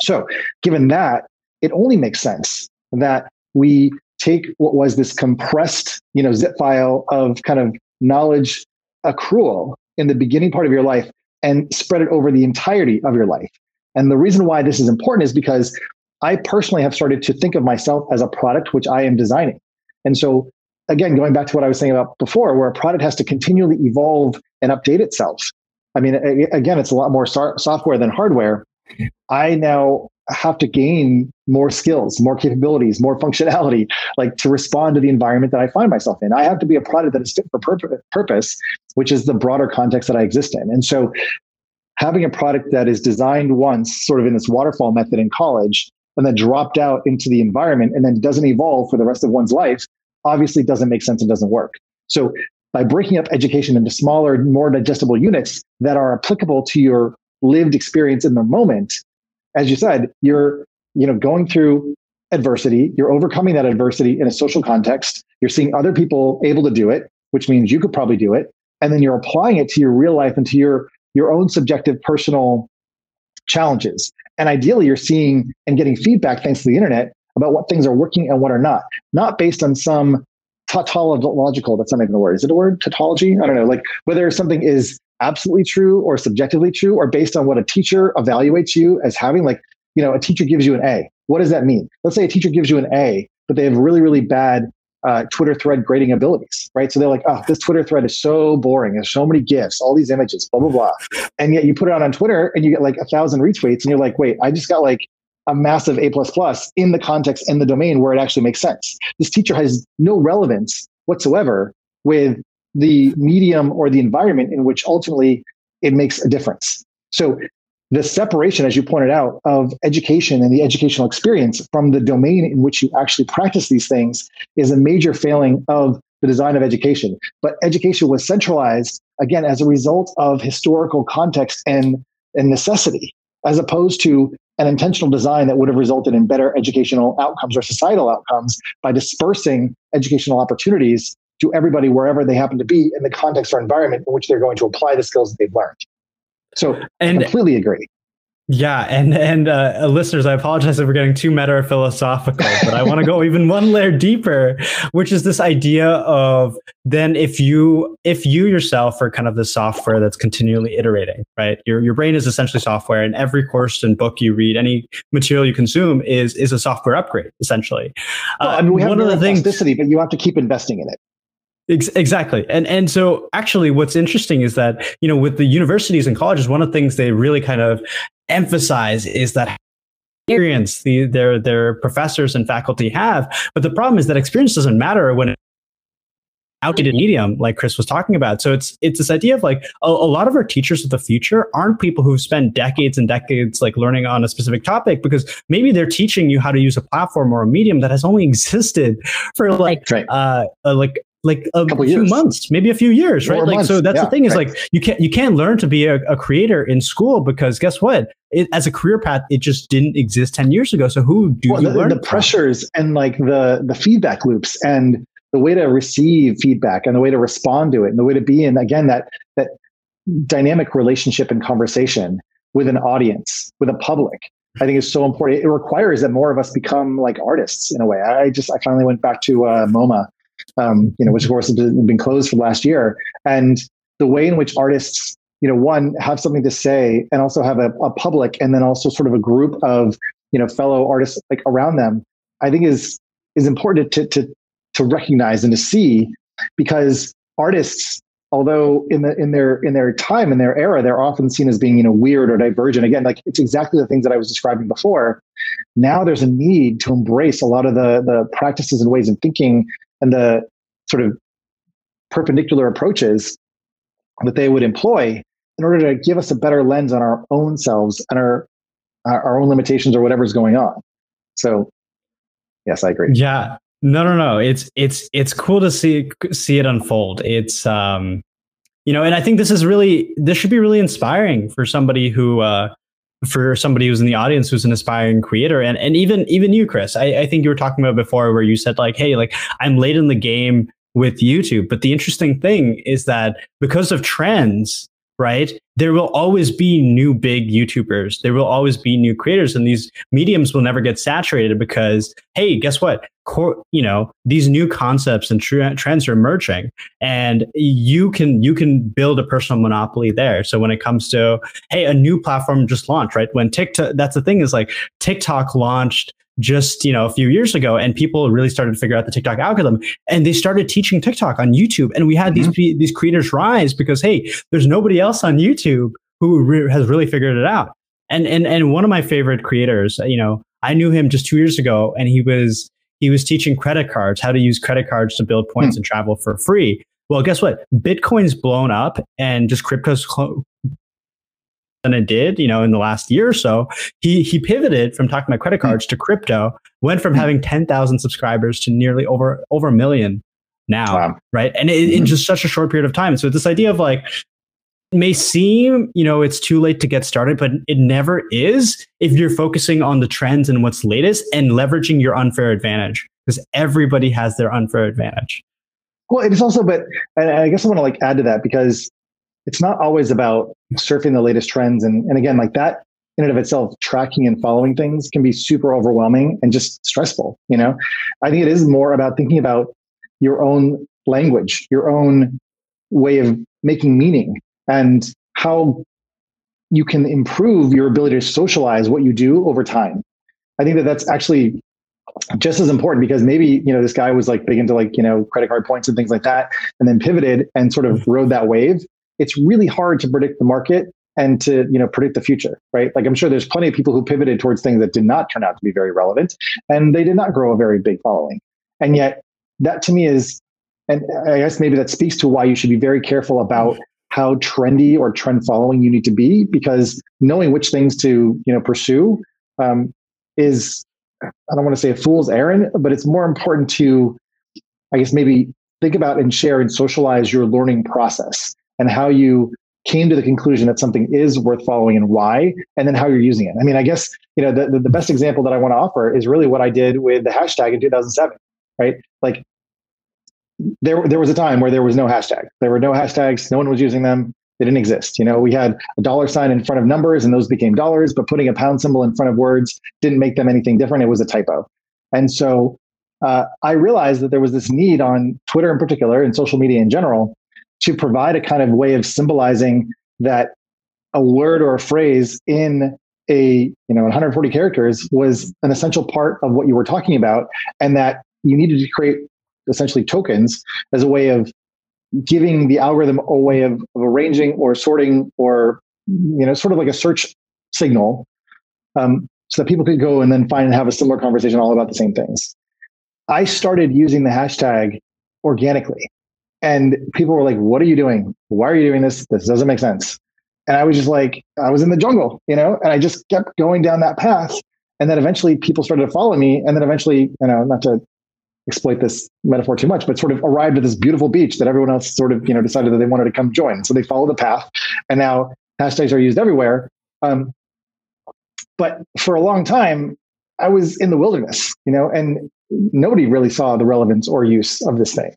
so given that it only makes sense that we take what was this compressed, you know, zip file of kind of knowledge accrual in the beginning part of your life and spread it over the entirety of your life. And the reason why this is important is because I personally have started to think of myself as a product which I am designing. And so, again, going back to what I was saying about before, where a product has to continually evolve and update itself. I mean, again, it's a lot more software than hardware. I now have to gain more skills, more capabilities, more functionality, like to respond to the environment that I find myself in. I have to be a product that is fit for purpose, which is the broader context that I exist in. And so having a product that is designed once, sort of in this waterfall method in college, and then dropped out into the environment and then doesn't evolve for the rest of one's life, obviously doesn't make sense and doesn't work. So by breaking up education into smaller, more digestible units that are applicable to your lived experience in the moment, as you said, you're you know going through adversity, you're overcoming that adversity in a social context. You're seeing other people able to do it, which means you could probably do it, and then you're applying it to your real life and to your your own subjective personal challenges. And ideally, you're seeing and getting feedback thanks to the internet about what things are working and what are not, not based on some tautological, that's not even a word. Is it a word? Tautology? I don't know. Like whether something is absolutely true or subjectively true or based on what a teacher evaluates you as having like you know a teacher gives you an a what does that mean let's say a teacher gives you an a but they have really really bad uh, twitter thread grading abilities right? So they're like oh this twitter thread is so boring. There's so many gifs all these images blah blah blah. And yet you put it out on twitter and you get like a thousand retweets and you're like wait i just got like a massive a plus plus in the context in the domain where it actually makes sense. This teacher has no relevance whatsoever with the medium or the environment in which ultimately it makes a difference. So the separation, as you pointed out, of education and the educational experience from the domain in which you actually practice these things is a major failing of the design of education. But education was centralized, again, as a result of historical context and, and necessity, as opposed to an intentional design that would have resulted in better educational outcomes or societal outcomes by dispersing educational opportunities to everybody wherever they happen to be in the context or environment in which they're going to apply the skills that they've learned. So and, I completely agree. Yeah, and and uh, listeners, I apologize if we're getting too meta or philosophical, but I want to go (laughs) even one layer deeper, which is this idea of then if you if you yourself are kind of the software that's continually iterating, right? Your your brain is essentially software, and every course and book you read, any material you consume is is a software upgrade, essentially. Well, I mean, we uh, have one of the things, but you have to keep investing in it. Exactly. And and so actually what's interesting is that, you know, with the universities and colleges, one of the things they really kind of emphasize is that experience the their their professors and faculty have. But the problem is that experience doesn't matter when it's outdated medium like chris was talking about so it's it's this idea of like a, a, lot of our teachers of the future aren't people who've spent decades and decades like learning on a specific topic because maybe they're teaching you how to use a platform or a medium that has only (laughs) existed for like right. uh, uh, like like a, a few years. months, maybe a few years, right? like, months. so that's yeah, the thing is right. like you can't you can't learn to be a, a creator in school because guess what? It, as a career path, it just didn't exist ten years ago. So who do well, you the, learn? The pressures and like the the feedback loops and the way to receive feedback and the way to respond to it and the way to be in again that that dynamic relationship and conversation with an audience, with a public. I think is so important. It requires that more of us become like artists in a way. I just I finally went back to uh, MoMA um, you know, which of course has been closed for the last year. And the way in which artists you know, one, have something to say and also have a, a public and then also sort of a group of, you know, fellow artists like around them, I think is is important to to to recognize and to see because artists although in the in their in their time in their era they're often seen as being you know weird or divergent again like it's exactly the things that i was describing before now there's a need to embrace a lot of the the practices and ways of thinking and the sort of perpendicular approaches that they would employ in order to give us a better lens on our own selves and our our own limitations or whatever's going on so yes i agree yeah no, no, no. It's it's it's cool to see see it unfold. It's um, you know, and I think this is really this should be really inspiring for somebody who uh, for somebody who's in the audience who's an aspiring creator, and and even even you, Chris. I, I think you were talking about before where you said like, hey, like I'm late in the game with YouTube, but the interesting thing is that because of trends, right? There will always be new big YouTubers. There will always be new creators, and these mediums will never get saturated because, hey, guess what? You know, these new concepts and tr- trends are emerging, and you can you can build a personal monopoly there. So when it comes to, hey, a new platform just launched, right? When TikTok, that's the thing is like TikTok launched just you know a few years ago and people really started to figure out the TikTok algorithm and they started teaching TikTok on YouTube and we had mm-hmm. these these creators rise because hey there's nobody else on YouTube who re- has really figured it out and and and one of my favorite creators you know I knew him just 2 years ago and he was he was teaching credit cards how to use credit cards to build points mm-hmm. and travel for free well guess what bitcoin's blown up and just crypto's cl- than it did, you know, in the last year or so. He he pivoted from talking about credit hmm. cards to crypto, went from mm. having 10,000 subscribers to nearly over over a million now, wow. right? And it, in hmm. just such a short period of time. So this idea of like may seem, you know, it's too late to get started, but it never is if you're focusing on the trends and what's latest and leveraging your unfair advantage because everybody has their unfair advantage. Well, it's also, but I guess I want to like add to that because it's not always about surfing the latest trends. And, and again, like that in and of itself, tracking and following things can be super overwhelming and just stressful. You know, I think it is more about thinking about your own language, your own way of making meaning and how you can improve your ability to socialize what you do over time. I think that that's actually just as important because maybe you know this guy was like big into like you know credit card points and things like that and then pivoted and sort of rode that wave it's really hard to predict the market and to you know predict the future right? Like i'm sure there's plenty of people who pivoted towards things that did not turn out to be very relevant and they did not grow a very big following. And yet that to me is and i guess maybe that speaks to why you should be very careful about how trendy or trend following you need to be because knowing which things to you know pursue um, is i don't want to say a fool's errand but it's more important to i guess maybe think about and share and socialize your learning process and how you came to the conclusion that something is worth following and why, and then how you're using it. I mean, I guess you know the, the, the best example that I want to offer is really what I did with the hashtag in 2007, right? Like there there was a time where there was no hashtag. There were no hashtags. No one was using them. They didn't exist. You know, we had a dollar sign in front of numbers, and those became dollars. But putting a pound symbol in front of words didn't make them anything different. It was a typo. And so uh, I realized that there was this need on Twitter in particular and social media in general to provide a kind of way of symbolizing that a word or a phrase in a you know 140 characters was an essential part of what you were talking about and that you needed to create essentially tokens as a way of giving the algorithm a way of, of arranging or sorting or you know sort of like a search signal um, so that people could go and then find and have a similar conversation all about the same things. I started using the hashtag organically and people were like, What are you doing? Why are you doing this? This doesn't make sense. And I was just like, I was in the jungle, you know, and I just kept going down that path. And then eventually people started to follow me. And then eventually, you know, not to exploit this metaphor too much, but sort of arrived at this beautiful beach that everyone else sort of, you know, decided that they wanted to come join. So they followed the path. And now hashtags are used everywhere. Um, but for a long time, I was in the wilderness, you know, and nobody really saw the relevance or use of this thing.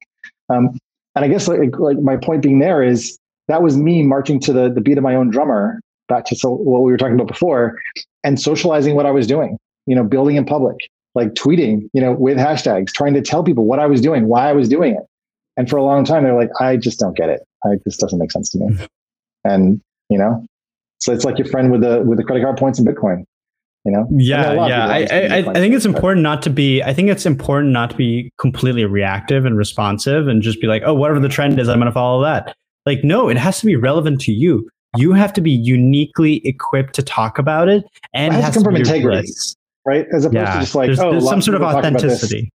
Um, and I guess like, like my point being there is that was me marching to the, the beat of my own drummer, back to so what we were talking about before, and socializing what I was doing, you know, building in public, like tweeting, you know, with hashtags, trying to tell people what I was doing, why I was doing it. And for a long time, they're like, I just don't get it. I, this doesn't make sense to me. Mm-hmm. And You know, so it's like your friend with the with the credit card points and Bitcoin. You know? Yeah, yeah. I, I, I think it's important not to be. I think it's important not to be completely reactive and responsive and just be like, oh, whatever the trend is, I'm going to follow that. Like, no, it has to be relevant to you. You have to be uniquely equipped to talk about it, and it has, has to come from integrity, right? As opposed Yeah, to just like, there's, oh, there's some sort of people talk about this. authenticity.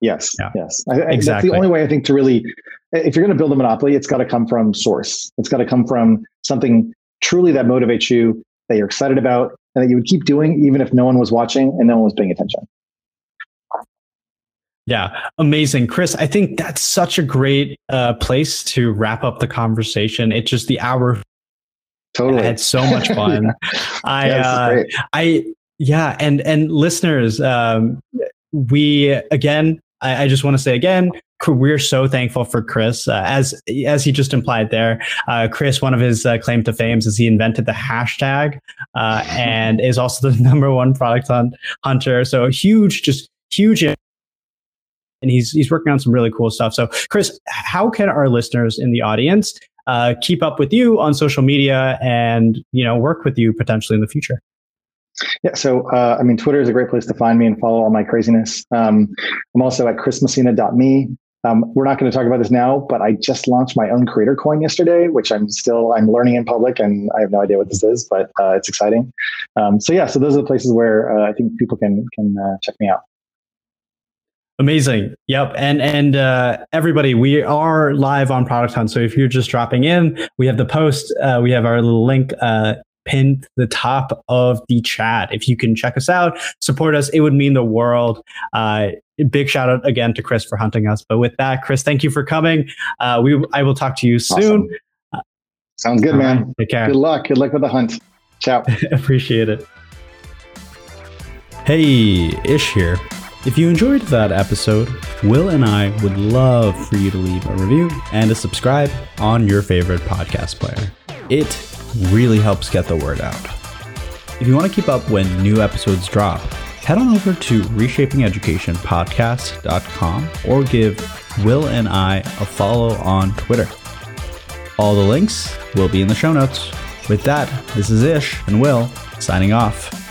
Yes, Yeah. yes. I, I, That's Exactly. the only way I think to really, if you're going to build a monopoly, it's got to come from source. It's got to come from something truly that motivates you, that you're excited about, and that you would keep doing even if no one was watching and no one was paying attention. Yeah, amazing, Chris. I think that's such a great uh, place to wrap up the conversation. It's just the hour. I Totally. had so much (laughs) fun. I, Yeah, uh. I, yeah, and and listeners, um, we again, I, I just want to say again, we're so thankful for Chris. Uh, as as he just implied there, uh, Chris, one of his uh, claim to fame is he invented the hashtag, uh, and is also the (laughs) number one product hunt, hunter. So huge, just huge. And he's he's working on some really cool stuff. So, Chris, how can our listeners in the audience uh, keep up with you on social media and you know work with you potentially in the future? Yeah, so uh, I mean, Twitter is a great place to find me and follow all my craziness. Um, I'm also at chrismessina.me. Um, we're not going to talk about this now, but I just launched my own creator coin yesterday, which I'm still I'm learning in public, and I have no idea what this is, but uh, it's exciting. Um, so yeah, so those are the places where uh, I think people can can uh, check me out. Amazing. Yep. And and uh, everybody, we are live on Product Hunt. So if you're just dropping in, we have the post. Uh, we have our little link uh, pinned to the top of the chat. If you can check us out, support us, it would mean the world. Uh, big shout out again to Chris for hunting us. But with that, Chris, thank you for coming. Uh, we I will talk to you soon. Awesome. Sounds good, man. right. Take care. Good luck. Good luck with the hunt. Ciao. (laughs) Appreciate it. Hey, Ish here. If you enjoyed that episode, Will and I would love for you to leave a review and to subscribe on your favorite podcast player. It really helps get the word out. If you want to keep up when new episodes drop, head on over to reshapingeducationpodcast.com or give Will and I a follow on Twitter. All the links will be in the show notes. With that, this is Ish and Will signing off.